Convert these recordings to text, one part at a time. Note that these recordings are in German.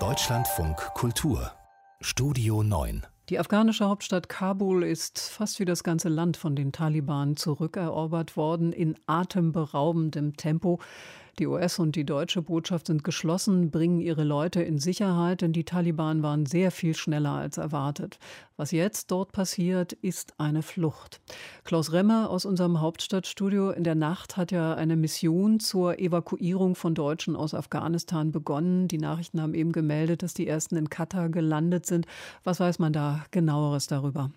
Deutschlandfunk Kultur Studio 9 die afghanische Hauptstadt Kabul ist fast wie das ganze Land von den Taliban zurückerobert worden in atemberaubendem Tempo. Die US- und die deutsche Botschaft sind geschlossen, bringen ihre Leute in Sicherheit, denn die Taliban waren sehr viel schneller als erwartet. Was jetzt dort passiert, ist eine Flucht. Klaus Remmer aus unserem Hauptstadtstudio in der Nacht hat ja eine Mission zur Evakuierung von Deutschen aus Afghanistan begonnen. Die Nachrichten haben eben gemeldet, dass die ersten in Katar gelandet sind. Was weiß man da genaueres darüber?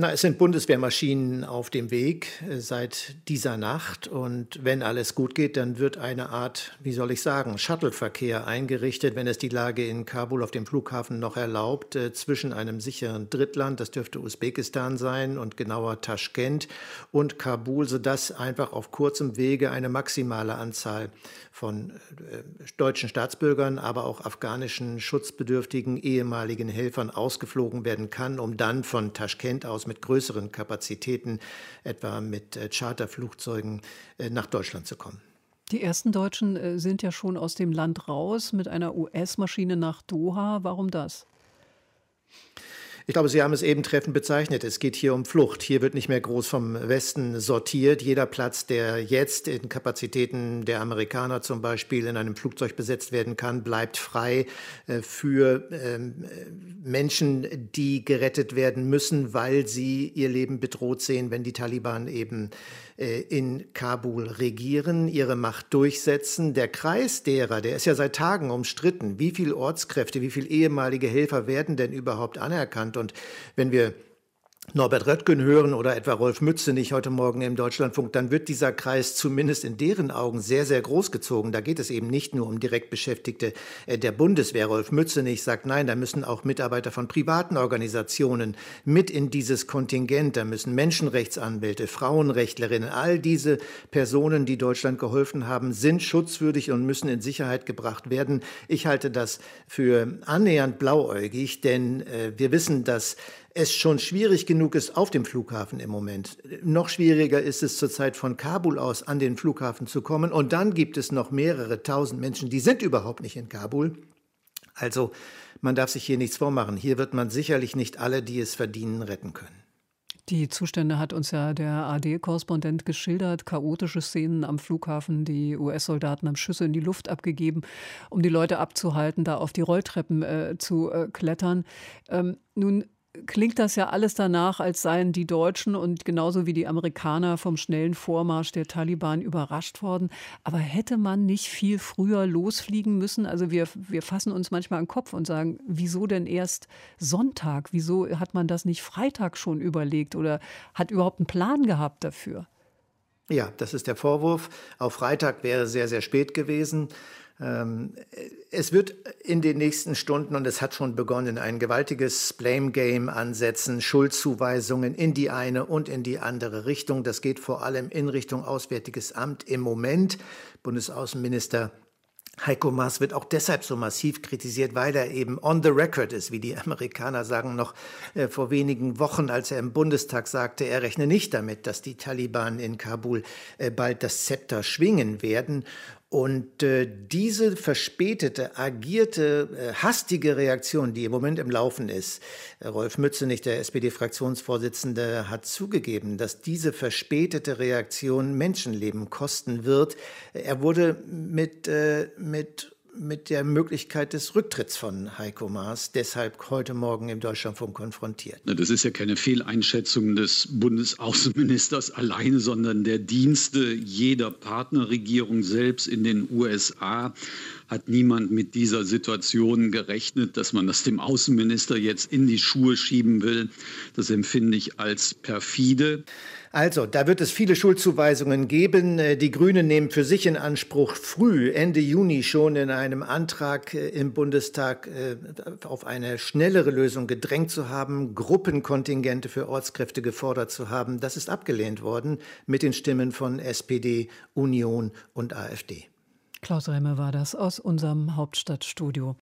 Na, es sind Bundeswehrmaschinen auf dem Weg äh, seit dieser Nacht. Und wenn alles gut geht, dann wird eine Art, wie soll ich sagen, Shuttleverkehr eingerichtet, wenn es die Lage in Kabul auf dem Flughafen noch erlaubt, äh, zwischen einem sicheren Drittland, das dürfte Usbekistan sein und genauer Taschkent und Kabul, sodass einfach auf kurzem Wege eine maximale Anzahl von äh, deutschen Staatsbürgern, aber auch afghanischen schutzbedürftigen ehemaligen Helfern ausgeflogen werden kann, um dann von Taschkent aus mit größeren Kapazitäten, etwa mit äh, Charterflugzeugen, äh, nach Deutschland zu kommen. Die ersten Deutschen äh, sind ja schon aus dem Land raus mit einer US-Maschine nach Doha. Warum das? Ich glaube, Sie haben es eben treffend bezeichnet. Es geht hier um Flucht. Hier wird nicht mehr groß vom Westen sortiert. Jeder Platz, der jetzt in Kapazitäten der Amerikaner zum Beispiel in einem Flugzeug besetzt werden kann, bleibt frei äh, für ähm, Menschen, die gerettet werden müssen, weil sie ihr Leben bedroht sehen, wenn die Taliban eben äh, in Kabul regieren, ihre Macht durchsetzen. Der Kreis derer, der ist ja seit Tagen umstritten. Wie viele Ortskräfte, wie viele ehemalige Helfer werden denn überhaupt anerkannt? Und wenn wir Norbert Röttgen hören oder etwa Rolf Mütze nicht heute Morgen im Deutschlandfunk, dann wird dieser Kreis zumindest in deren Augen sehr, sehr groß gezogen. Da geht es eben nicht nur um Direktbeschäftigte äh, der Bundeswehr. Rolf Mütze nicht sagt, nein, da müssen auch Mitarbeiter von privaten Organisationen mit in dieses Kontingent. Da müssen Menschenrechtsanwälte, Frauenrechtlerinnen, all diese Personen, die Deutschland geholfen haben, sind schutzwürdig und müssen in Sicherheit gebracht werden. Ich halte das für annähernd blauäugig, denn äh, wir wissen, dass es schon schwierig genug ist auf dem Flughafen im Moment. Noch schwieriger ist es zurzeit von Kabul aus an den Flughafen zu kommen. Und dann gibt es noch mehrere tausend Menschen, die sind überhaupt nicht in Kabul. Also man darf sich hier nichts vormachen. Hier wird man sicherlich nicht alle, die es verdienen, retten können. Die Zustände hat uns ja der AD-Korrespondent geschildert. Chaotische Szenen am Flughafen. Die US-Soldaten haben Schüsse in die Luft abgegeben, um die Leute abzuhalten, da auf die Rolltreppen äh, zu äh, klettern. Ähm, nun klingt das ja alles danach, als seien die Deutschen und genauso wie die Amerikaner vom schnellen Vormarsch der Taliban überrascht worden. Aber hätte man nicht viel früher losfliegen müssen? Also wir, wir fassen uns manchmal an den Kopf und sagen, wieso denn erst Sonntag? Wieso hat man das nicht Freitag schon überlegt oder hat überhaupt einen Plan gehabt dafür? Ja, das ist der Vorwurf. Auf Freitag wäre sehr, sehr spät gewesen. Ähm, es wird in den nächsten Stunden, und es hat schon begonnen, ein gewaltiges Blame Game ansetzen, Schuldzuweisungen in die eine und in die andere Richtung. Das geht vor allem in Richtung Auswärtiges Amt im Moment. Bundesaußenminister Heiko Maas wird auch deshalb so massiv kritisiert, weil er eben on the record ist, wie die Amerikaner sagen, noch äh, vor wenigen Wochen, als er im Bundestag sagte, er rechne nicht damit, dass die Taliban in Kabul äh, bald das Zepter schwingen werden. Und äh, diese verspätete, agierte, äh, hastige Reaktion, die im Moment im Laufen ist, äh, Rolf Mützenich, der SPD-Fraktionsvorsitzende, hat zugegeben, dass diese verspätete Reaktion Menschenleben kosten wird. Er wurde mit, äh, mit mit der Möglichkeit des Rücktritts von Heiko Maas deshalb heute Morgen im Deutschlandfunk konfrontiert. Das ist ja keine Fehleinschätzung des Bundesaußenministers alleine, sondern der Dienste jeder Partnerregierung selbst in den USA hat niemand mit dieser Situation gerechnet, dass man das dem Außenminister jetzt in die Schuhe schieben will. Das empfinde ich als perfide. Also, da wird es viele Schuldzuweisungen geben. Äh, die Grünen nehmen für sich in Anspruch, früh, Ende Juni schon in einem Antrag äh, im Bundestag äh, auf eine schnellere Lösung gedrängt zu haben, Gruppenkontingente für Ortskräfte gefordert zu haben. Das ist abgelehnt worden mit den Stimmen von SPD, Union und AfD. Klaus Remme war das aus unserem Hauptstadtstudio.